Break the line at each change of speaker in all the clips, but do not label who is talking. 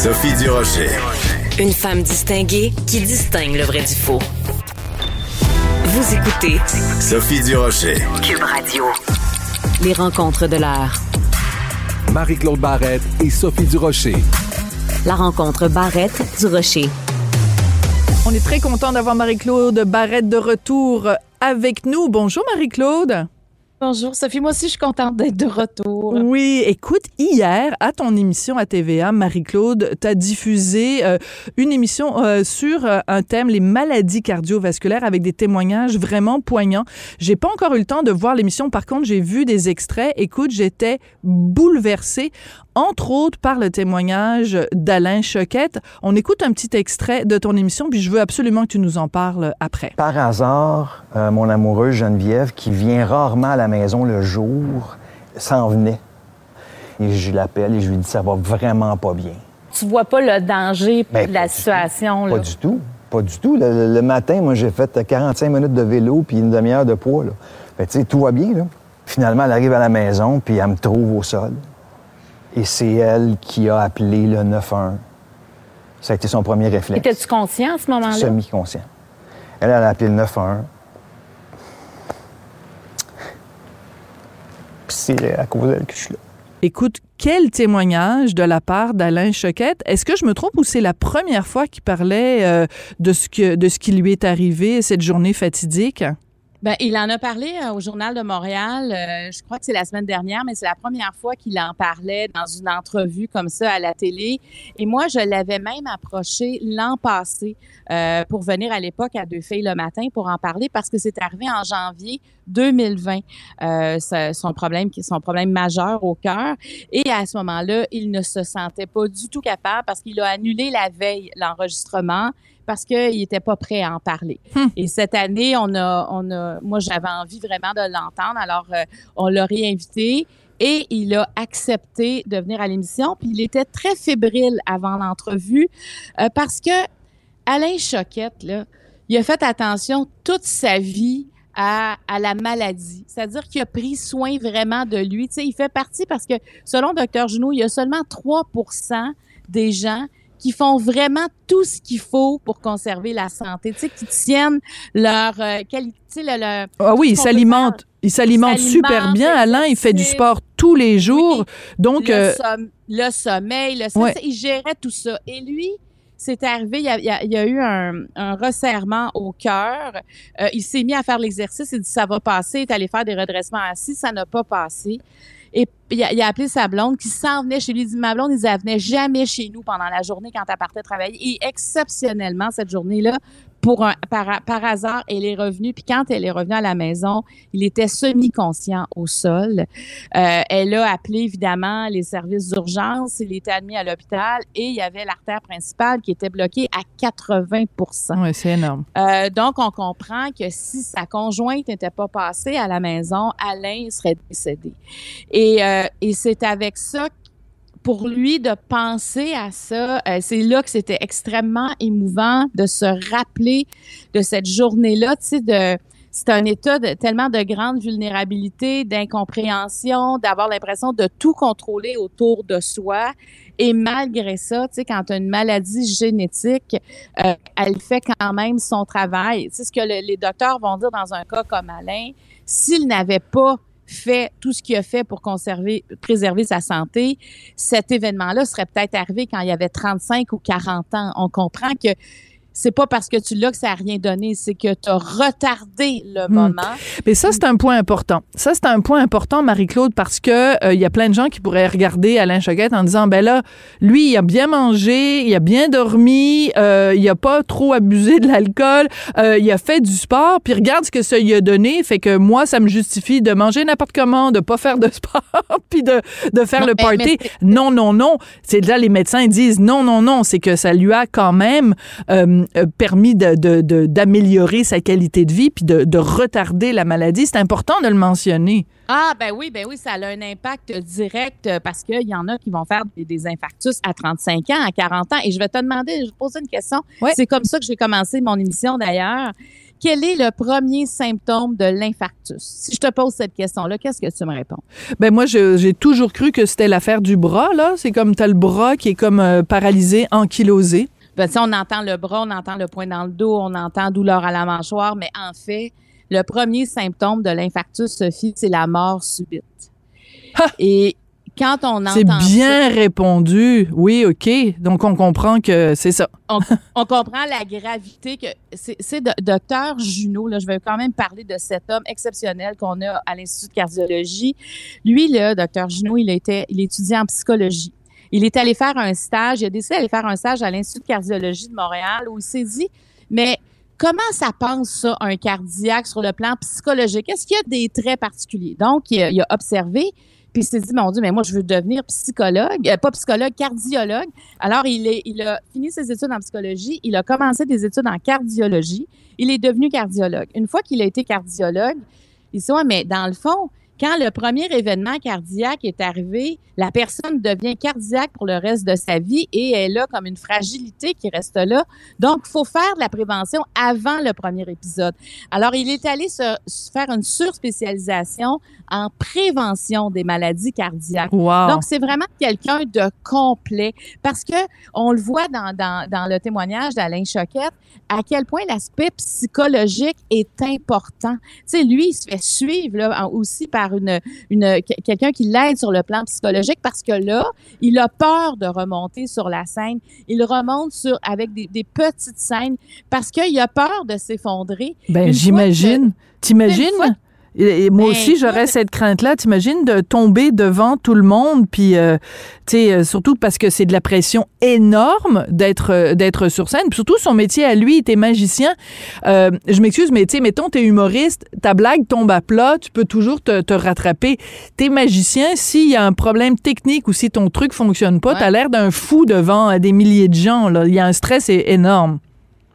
Sophie Durocher.
Une femme distinguée qui distingue le vrai du faux. Vous écoutez
Sophie Durocher.
Cube Radio. Les rencontres de l'heure.
Marie-Claude Barrette et Sophie Durocher.
La rencontre Barrette du Rocher.
On est très content d'avoir Marie-Claude Barrette de retour avec nous. Bonjour Marie-Claude.
Bonjour Sophie, moi aussi je suis contente d'être de retour.
Oui, écoute, hier à ton émission à TVA, Marie-Claude, tu as diffusé euh, une émission euh, sur euh, un thème, les maladies cardiovasculaires, avec des témoignages vraiment poignants. J'ai pas encore eu le temps de voir l'émission, par contre j'ai vu des extraits. Écoute, j'étais bouleversée, entre autres par le témoignage d'Alain Choquette. On écoute un petit extrait de ton émission, puis je veux absolument que tu nous en parles après.
Par hasard, mon amoureuse Geneviève, qui vient rarement à la maison le jour, s'en venait. Et je l'appelle et je lui dis ça va vraiment pas bien.
Tu vois pas le danger
Ben,
de la
pas du
situation.
Pas
là?
du tout. Pas du tout. Le, le matin, moi, j'ai fait 45 minutes de vélo puis une demi-heure de poids. Là. Fait, tu sais, tout va bien. Là. Finalement, elle arrive à la maison puis elle me trouve au sol. Et c'est elle qui a appelé le 911. Ça a été son premier réflexe.
Étais-tu conscient à ce moment-là?
Semi-conscient. Elle, elle a appelé le 911.
Écoute, quel témoignage de la part d'Alain Choquette. Est-ce que je me trompe ou c'est la première fois qu'il parlait euh, de, ce que, de ce qui lui est arrivé cette journée fatidique?
Ben, il en a parlé euh, au Journal de Montréal. euh, je crois que c'est la semaine dernière, mais c'est la première fois qu'il en parlait dans une entrevue comme ça à la télé. Et moi, je l'avais même approché l'an passé euh, pour venir à l'époque à Deux filles le matin pour en parler parce que c'est arrivé en janvier 2020, euh, ce- son problème, son problème majeur au cœur. Et à ce moment-là, il ne se sentait pas du tout capable parce qu'il a annulé la veille l'enregistrement parce qu'il n'était pas prêt à en parler. Et cette année, on a, on a, moi, j'avais envie vraiment de l'entendre. Alors, euh, on l'a réinvité et il a accepté de venir à l'émission. Puis il était très fébrile avant l'entrevue euh, parce que Alain Choquette, là, il a fait attention toute sa vie à, à la maladie. C'est-à-dire qu'il a pris soin vraiment de lui. Tu sais, il fait partie parce que, selon Dr Junot, il y a seulement 3% des gens qui font vraiment tout ce qu'il faut pour conserver la santé, tu sais, qui tiennent leur euh, qualité, le- le-
Ah oui, il
qu'on peut
s'alimente. Il s'alimente super bien. Alain, il fait du sport tous les jours. Donc,
le,
euh,
som- le sommeil, le
Ouais.
il gérait tout ça. Et lui, c'est arrivé, il y a, eu un, un resserrement au cœur. Euh, il s'est mis à faire l'exercice, il dit ça va passer, il est allé faire des redressements assis, ça n'a pas passé. Et il a, appelé sa blonde qui s'en venait chez lui. Il dit, ma blonde, il dit, elle venait jamais chez nous pendant la journée quand elle partait travailler. Et exceptionnellement, cette journée-là, pour un, par, par hasard, elle est revenue. Puis quand elle est revenue à la maison, il était semi-conscient au sol. Euh, elle a appelé évidemment les services d'urgence. Il était admis à l'hôpital et il y avait l'artère principale qui était bloquée à 80
ouais, c'est énorme.
euh, donc, on comprend que si sa conjointe n'était pas passée à la maison, Alain serait décédé. Et, euh, et c'est avec ça, pour lui, de penser à ça, euh, c'est là que c'était extrêmement émouvant de se rappeler de cette journée-là, tu sais, c'est un état tellement de grande vulnérabilité, d'incompréhension, d'avoir l'impression de tout contrôler autour de soi. Et malgré ça, tu sais, quand tu as une maladie génétique, euh, elle fait quand même son travail. C'est ce que le- les docteurs vont dire dans un cas comme Alain. S'il n'avait pas fait tout ce qu'il a fait pour conserver, préserver sa santé, cet événement-là serait peut-être arrivé quand il y avait 35 ou 40 ans. On comprend que c'est pas parce que tu l'as que ça n'a rien donné, c'est que tu as retardé le moment.
Mais ça, c'est un point important. Ça, c'est un point important, Marie-Claude, parce que euh, il y a plein de gens qui pourraient regarder Alain Choquette en disant, ben là, lui, il a bien mangé, il a bien dormi, euh, il a pas trop abusé de l'alcool, euh, il a fait du sport, puis regarde ce que ça lui a donné, fait que moi, ça me justifie de manger n'importe comment, de pas faire de sport, puis de, de faire
Non,
le party. non, non, non. C'est là, les médecins disent non, non, non, c'est que ça lui a quand même euh, permis de- de- de- d'améliorer sa qualité de vie puis de, de retarder la maladie. C'est important de le mentionner.
Ah, ben oui, ben oui, ça a un impact direct euh, parce qu'il y en a qui vont faire des, des infarctus à 35 ans, à 40 ans. Et je vais te demander, je vais te poser une question. C'est comme ça que j'ai commencé mon émission d'ailleurs. quel est le premier symptôme de l'infarctus? Si je te pose cette question-là, qu'est-ce que tu me réponds?
Ben moi, j'ai toujours cru que c'était l'affaire du bras, là. C'est comme tu as le bras qui est comme euh, paralysé, ankylosé.
Ben, on entend le bras, on entend le poing dans le dos, on entend douleur à la mâchoire, mais en fait, le premier symptôme de l'infarctus, Sophie, c'est la mort subite. Et quand on entend
C'est bien répondu. Oui, OK. Donc, on comprend que c'est ça.
On, comprend la gravité que c'est docteur Junot, là, je vais quand même parler de cet homme exceptionnel qu'on a à l'Institut de cardiologie. Lui, là, docteur Junot, il était, il étudiait en psychologie. Il est allé faire un stage, il a décidé d'aller faire un stage à l'Institut de cardiologie de Montréal où il s'est dit, mais comment ça pense ça, un cardiaque sur le plan psychologique? Est-ce qu'il y a des traits particuliers? Donc, il a observé puis il s'est dit, mon Dieu, mais moi, je veux devenir psychologue, euh, pas psychologue, cardiologue. Alors, il, il a fini ses études en psychologie, il a commencé des études en cardiologie, il est devenu cardiologue. Une fois qu'il a été cardiologue, il s'est dit, ouais, mais dans le fond, quand le premier événement cardiaque est arrivé, la personne devient cardiaque pour le reste de sa vie et elle a comme une fragilité qui reste là. Donc, il faut faire de la prévention avant le premier épisode. Alors, il est allé se, faire une surspécialisation en prévention des maladies cardiaques. Donc, c'est vraiment quelqu'un de complet parce que on le voit dans, dans, dans le témoignage d'Alain Choquette à quel point l'aspect psychologique est important. Tu sais, lui, il se fait suivre là, aussi par une, une quelqu'un qui l'aide sur le plan psychologique parce que là, il a peur de remonter sur la scène. Il remonte sur avec des, des petites scènes parce qu'il a peur de s'effondrer.
Ben, j'imagine. T'imagines? Et, moi ben, aussi, j'aurais cette crainte-là. T'imagines de tomber devant tout le monde, puis, euh, tu sais, euh, surtout parce que c'est de la pression énorme d'être euh, d'être sur scène. Puis surtout, son métier à lui, t'es magicien. je m'excuse, mais tu sais, mettons, t'es humoriste, ta blague tombe à plat, tu peux toujours te, te rattraper. T'es magicien, s'il y a un problème technique ou si ton truc fonctionne pas, t'as l'air d'un fou devant des milliers de gens. Là. Il y a un stress énorme.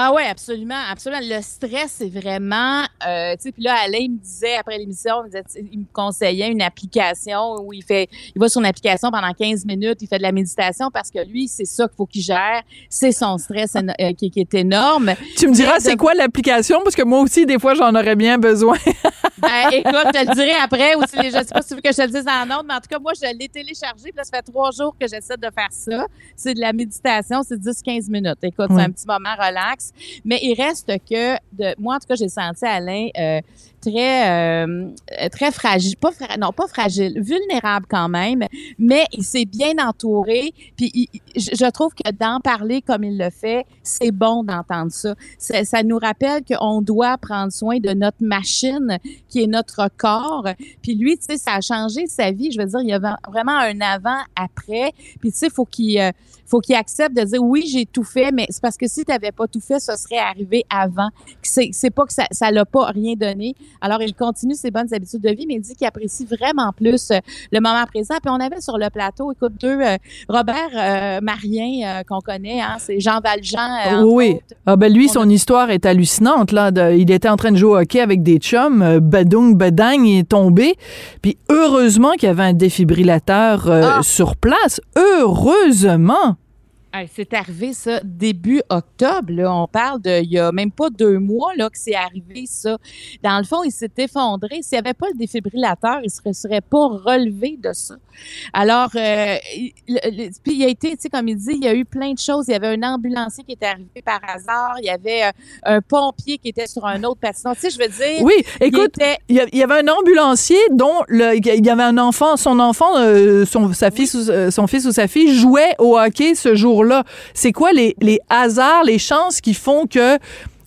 Ah ouais, absolument, absolument. Le stress, c'est vraiment, euh, tu sais, puis là, Alain me disait après l'émission, il, me conseillait une application où il fait, il va sur une application pendant 15 minutes, il fait de la méditation parce que lui, c'est ça qu'il faut qu'il gère, c'est son stress euh, qui, est énorme.
Tu me diras, c'est quoi l'application? Parce que moi aussi, des fois, j'en aurais bien besoin.
ben, écoute, je te le dirai après ou si, je sais pas si tu veux que je te le dise en autre, mais en tout cas, moi, je l'ai téléchargé, puis là, ça fait trois jours que j'essaie de faire ça. C'est de la méditation, c'est 10-15 minutes. Écoute, c'est un petit moment relax. Mais il reste que, moi, en tout cas, j'ai senti Alain euh, très, euh, très fragile, non pas fragile, vulnérable quand même, mais il s'est bien entouré. Puis je trouve que d'en parler comme il le fait, c'est bon d'entendre ça. ça. nous rappelle qu'on doit prendre soin de notre machine qui est notre corps. Puis lui, tu sais, ça a changé sa vie. Je veux dire, il y a vraiment un avant-après. Puis tu sais, faut qu'il euh, faut qu'il accepte de dire oui, j'ai tout fait, mais c'est parce que si tu n'avais pas tout fait, ça serait arrivé avant. C'est, c'est pas que ça, ça l'a pas rien donné. Alors, il continue ses bonnes habitudes de vie, mais il dit qu'il apprécie vraiment plus euh, le moment présent. Puis on avait sur le plateau, écoute, deux, euh, Robert euh, Marien qu'on connaît, hein, c'est Jean Valjean.
oui. Ah ben lui, son histoire est hallucinante. Là, il était en train de jouer au hockey avec des chums, badung, badang, il est tombé. Puis heureusement qu'il y avait un défibrillateur ah! sur place. Heureusement
c'est arrivé ça début octobre. Là. On parle de il y a même pas deux mois là, que c'est arrivé ça. Dans le fond, il s'est effondré. S'il n'y avait pas le défibrillateur, il ne serait, pas relevé de ça. Alors, euh, puis il a été, tu sais, comme il dit, il y a eu plein de choses. Il y avait un ambulancier qui était arrivé par hasard. Il y avait euh, un pompier qui était sur un autre patient. Tu sais, je veux dire.
Oui, écoute, il, y avait un ambulancier dont le, il y avait un enfant, son enfant, euh, son, sa fille, son fils ou sa fille jouait au hockey ce jour-là C'est quoi les, hasards, les chances qui font que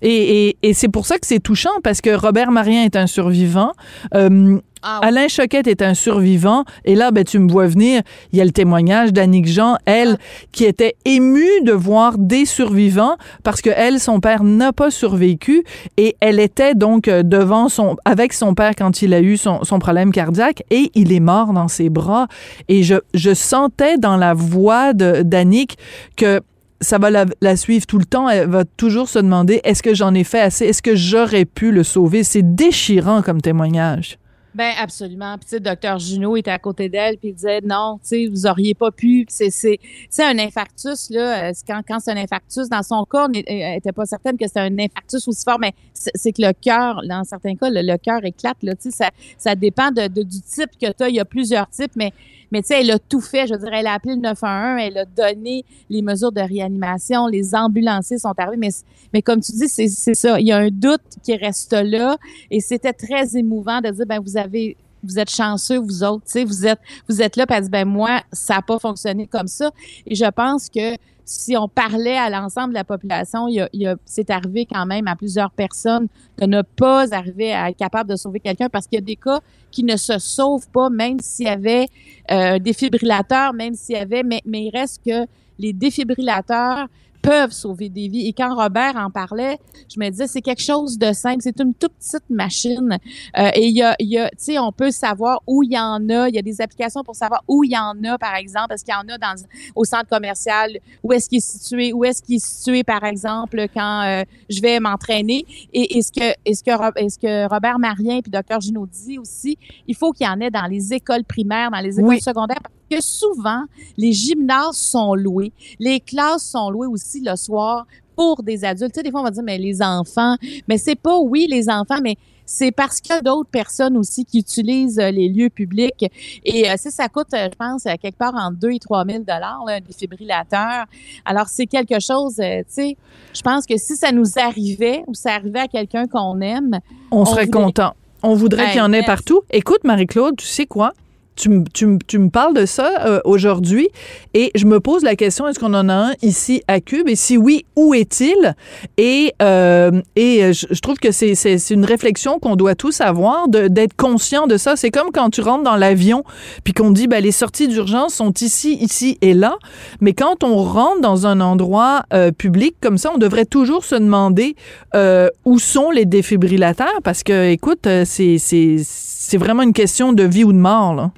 et, c'est pour ça que c'est touchant parce que Robert Marien est un survivant. Euh, ah Alain Choquette est un survivant. Et là, ben, tu me vois venir. Il y a le témoignage d'Annick Jean, elle, qui était émue de voir des survivants parce que elle, son père n'a pas survécu et elle était donc euh, devant son, avec son père quand il a eu son, son problème cardiaque et il est mort dans ses bras. Et je, je sentais dans la voix d'Annick que ça va la, suivre tout le temps. Elle va toujours se demander est-ce que j'en ai fait assez? Est-ce que j'aurais pu le sauver? C'est déchirant comme témoignage.
Ben absolument. Puis tu sais, docteur Junot était à côté d'elle puis il disait non, tu sais, vous auriez pas pu. C'est c'est c'est un infarctus là. euh, Quand quand c'est un infarctus dans son corps, elle elle était pas certaine que c'était un infarctus aussi fort, mais c'est que le cœur, dans certains cas, le, le cœur éclate là. Tu sais, ça ça dépend de, de- du type que tu as. Il y a plusieurs types, mais mais tu sais, elle a tout fait. Je veux dire, elle a appelé le 911, elle a donné les mesures de réanimation, les ambulanciers sont arrivés, mais mais comme tu dis, c'est c'est ça. Il y a un doute qui reste là. Et c'était très émouvant de dire, ben vous avez, vous êtes chanceux, vous autres, vous êtes, vous êtes là, elle dit, ben moi, ça n'a pas fonctionné comme ça. Et je pense que si on parlait à l'ensemble de la population, il il c'est arrivé quand même à plusieurs personnes de ne pas arriver à être capable de sauver quelqu'un parce qu'il y a des cas qui ne se sauvent pas, même s'il y avait euh, un défibrillateur, même s'il y avait, mais il reste que les défibrillateurs peuvent sauver des vies. Et quand Robert en parlait, je me disais, c'est quelque chose de simple. C'est une toute petite machine. Euh, et il y a, y a tu sais, on peut savoir où il y en a. Il y a des applications pour savoir où il y en a, par exemple. Est-ce qu'il y en a dans, au centre commercial? Où est-ce qu'il est situé? Où est-ce qu'il est situé, par exemple, quand euh, je vais m'entraîner? Et est-ce que, est-ce que, est-ce que Robert Marien puis Dr. Junot dit aussi, il faut qu'il y en ait dans les écoles primaires, dans les écoles
Oui.
secondaires, que souvent, les gymnases sont loués. Les classes sont louées aussi le soir pour des adultes. Tu sais, des fois, on va dire, mais les enfants. Mais c'est pas, oui, les enfants, mais c'est parce qu'il y a d'autres personnes aussi qui utilisent euh, les lieux publics. Et euh, ça, ça coûte, euh, je pense, euh, quelque part entre 2 et 3 000 là, un défibrillateur. Alors, c'est quelque chose, euh, tu sais, je pense que si ça nous arrivait ou ça arrivait à quelqu'un qu'on aime,
On serait
voudrait-
content. On voudrait
Hey,
qu'il y en ait
merci.
partout. Écoute, Marie-Claude, tu sais quoi? Tu, tu, tu me parles de ça euh, aujourd'hui et je me pose la question, est-ce qu'on en a un ici à Cube? Et si oui, où est-il? Et, euh, et euh, je, trouve que c'est, c'est, c'est une réflexion qu'on doit tous avoir, de- d'être conscient de ça. C'est comme quand tu rentres dans l'avion puis qu'on dit, ben, les sorties d'urgence sont ici, ici et là. Mais quand on rentre dans un endroit euh, public comme ça, on devrait toujours se demander euh, où sont les défibrillateurs? Parce que, écoute, euh, c'est, c'est, c'est vraiment une question de vie ou de mort, là.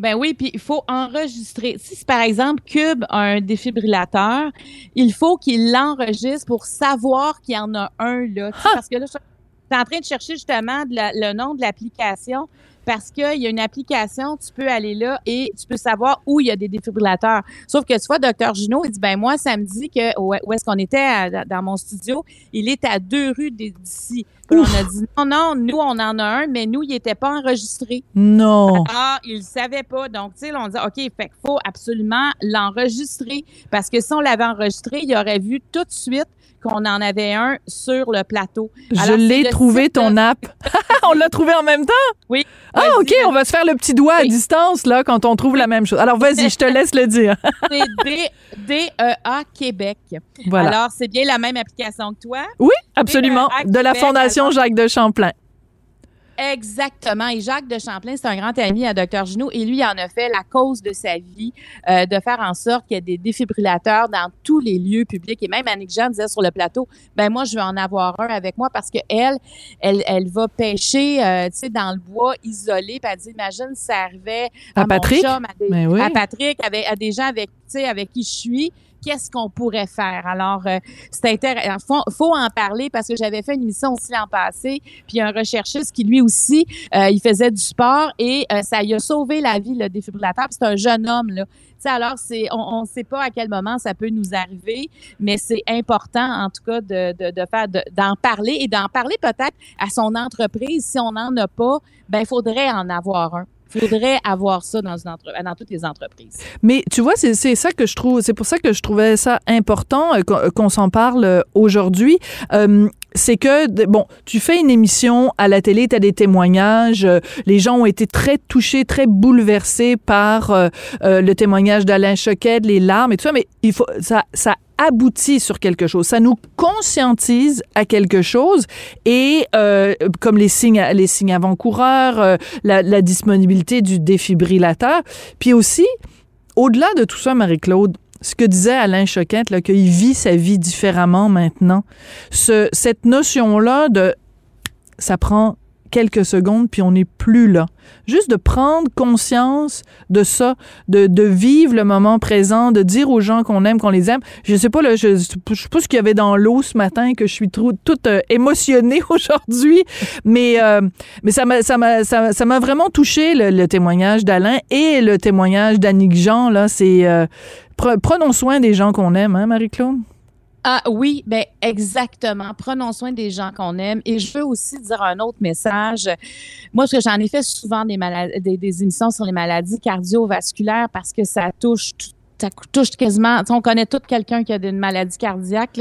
Ben oui, puis il faut enregistrer. Si par exemple Cube a un défibrillateur, il faut qu'il l'enregistre pour savoir qu'il y en a un là. Parce que là, je suis en train de chercher justement de la- le nom de l'application parce qu'il y a une application, tu peux aller là et tu peux savoir où il y a des défibrillateurs. Sauf que tu vois, docteur Junot, il dit, ben moi, ça me dit que où, est-ce qu'on était à- dans mon studio, il est à deux rues d'ici. On a dit, non, non, nous, on en a un, mais nous, il n'était pas enregistré.
Non.
Ah, il ne savait pas. Donc, tu sais, on dit, OK, fait qu'il faut absolument l'enregistrer. Parce que si on l'avait enregistré, il aurait vu tout de suite qu'on en avait un sur le plateau.
Je
Alors,
l'ai trouvé, ton
de-
app. on l'a trouvé en même temps?
Oui.
Ah, OK, on va se faire le petit doigt à distance, là, quand on trouve la même chose. Alors, vas-y, je te laisse le dire.
C'est D- DEA Québec.
Voilà.
Alors, c'est bien la même application que toi?
oui, absolument.
à
De la Fondation Jacques de Champlain.
Exactement. Et Jacques de Champlain, c'est un grand ami à Dr. Junot et lui il en a fait la cause de sa vie euh, de faire en sorte qu'il y ait des défibrillateurs dans tous les lieux publics. Et même Annick Jean disait sur le plateau, ben moi, je veux en avoir un avec moi parce que elle, elle, elle va pêcher, euh, tu sais, dans le bois isolé. Puis elle dit, imagine ça arrivait
À
à, mon
Patrick?
chum, à, des-
Ben oui.
à Patrick, avec, à des gens avec, tu sais, avec qui je suis. Qu'est-ce qu'on pourrait faire? Alors, euh, c'est intéressant. Faut, faut en parler parce que j'avais fait une émission aussi l'an passé, puis un recherchiste qui lui aussi, euh, il faisait du sport et euh, ça lui a sauvé la vie, le défibrillateur. C'est un jeune homme, là. Tu sais, alors, c'est, on ne sait pas à quel moment ça peut nous arriver, mais c'est important, en tout cas, de, de, de faire, de- d'en parler et d'en parler peut-être à son entreprise. Si on n'en a pas, ben, il faudrait en avoir un. Faudrait avoir ça dans, toutes les entreprises.
Mais tu vois, c'est ça que je trouve, c'est pour ça que je trouvais ça important euh, qu'on qu'on s'en parle euh, aujourd'hui. Euh, c'est que, bon, tu fais une émission à la télé, tu as des témoignages, euh, les gens ont été très touchés, très bouleversés par euh, euh, le témoignage d'Alain Choquette, les larmes et tout ça, mais il faut, ça, ça aboutit sur quelque chose. Ça nous conscientise à quelque chose et euh, comme les signes, avant-coureurs, euh, la, disponibilité du défibrillateur, puis aussi au-delà de tout ça, Marie-Claude, ce que disait Alain Choquette, qu'il vit sa vie différemment maintenant, ce, cette notion-là de ça prend quelques secondes, puis on n'est plus là. Juste de prendre conscience de ça, de, de vivre le moment présent, de dire aux gens qu'on aime, qu'on les aime. Je sais pas, là, je, je sais pas ce qu'il y avait dans l'eau ce matin, que je suis trop, toute euh, émotionnée aujourd'hui, mais, euh, mais ça m'a ça m'a ça, m'a vraiment touché le, le témoignage d'Alain et le témoignage d'Annick Jean là, c'est euh, pre- prenons soin des gens qu'on aime hein Marie-Claude?
Ah oui, ben exactement. Prenons soin des gens qu'on aime. Et je veux aussi dire un autre message. Moi, parce que j'en ai fait souvent des, des, émissions sur les maladies cardiovasculaires parce que ça touche tout ça quasiment, on connaît tout quelqu'un qui a une maladie cardiaque.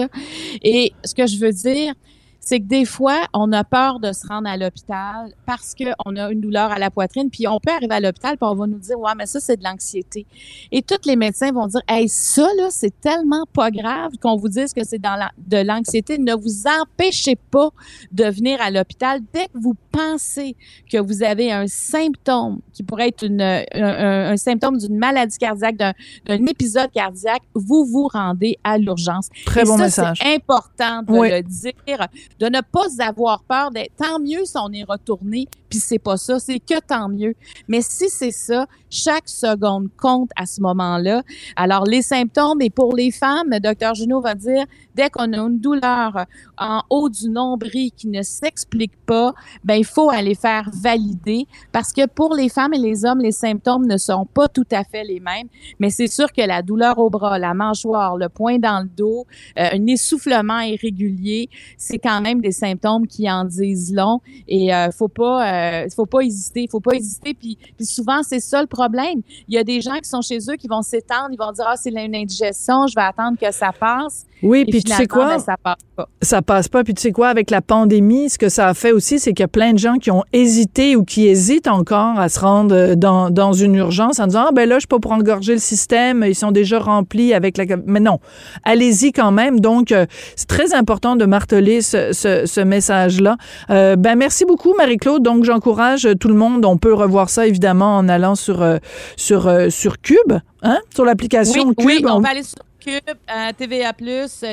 Et ce que je veux dire, c'est que des fois, on a peur de se rendre à l'hôpital parce qu'on a une douleur à la poitrine, puis on peut arriver à l'hôpital, puis on va nous dire, ouais, mais ça, c'est de l'anxiété. Et tous les médecins vont dire, hey, ça, là, c'est tellement pas grave qu'on vous dise que c'est dans la, de l'anxiété. Ne vous empêchez pas de venir à l'hôpital dès que vous pensez que vous avez un symptôme qui pourrait être une, un, un, un symptôme d'une maladie cardiaque, d'un, d'un épisode cardiaque, vous vous rendez à l'urgence.
Très
Et
bon
ça,
message.
C'est important de
Oui.
le dire, de ne pas avoir peur d'être. Tant mieux si on est retourné, puis c'est pas ça, c'est que tant mieux. Mais si c'est ça, chaque seconde compte à ce moment-là. Alors les symptômes et pour les femmes, le docteur Junot va dire dès qu'on a une douleur en haut du nombril qui ne s'explique pas, ben il faut aller faire valider parce que pour les femmes et les hommes, les symptômes ne sont pas tout à fait les mêmes. Mais c'est sûr que la douleur au bras, la mâchoire, le poing dans le dos, euh, un essoufflement irrégulier, c'est quand même des symptômes qui en disent long. Et euh, faut pas, euh, faut pas hésiter, faut pas hésiter. Puis, puis souvent c'est ça le problème. Il y a des gens qui sont chez eux qui vont s'étendre, ils vont dire ah c'est une indigestion, je vais attendre que ça passe.
Oui,
Et
puis tu sais quoi?
ben, ça passe pas.
ça passe pas. Puis tu sais quoi, avec la pandémie, ce que ça a fait aussi, c'est qu'il y a plein de gens qui ont hésité ou qui hésitent encore à se rendre euh, dans, dans une urgence en disant ah ben là je suis pas pour engorger le système, ils sont déjà remplis avec la. Mais non, allez-y quand même. Donc euh, c'est très important de marteler ce, ce, ce message-là. Euh, ben merci beaucoup Marie-Claude. Donc j'encourage tout le monde. On peut revoir ça évidemment en allant sur euh, sur euh, sur Cube, hein, sur l'application
Oui,
Cube.
oui, on
On-
va aller sur Cube, euh, TVA+,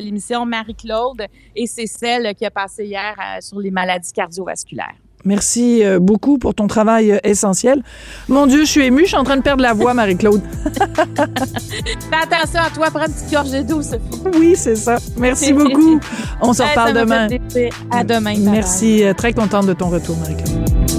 l'émission Marie-Claude, et c'est celle qui a passé hier euh, sur les maladies cardiovasculaires.
Merci euh, beaucoup pour ton travail euh, essentiel. Mon Dieu, je suis émue, je suis en train de perdre la voix, Marie-Claude.
Fais attention à toi, prends une petite gorgée d'eau, Sophie.
Oui, c'est ça. Merci beaucoup. On se reparle demain.
À demain.
Merci. euh, Très contente de ton retour, Marie-Claude.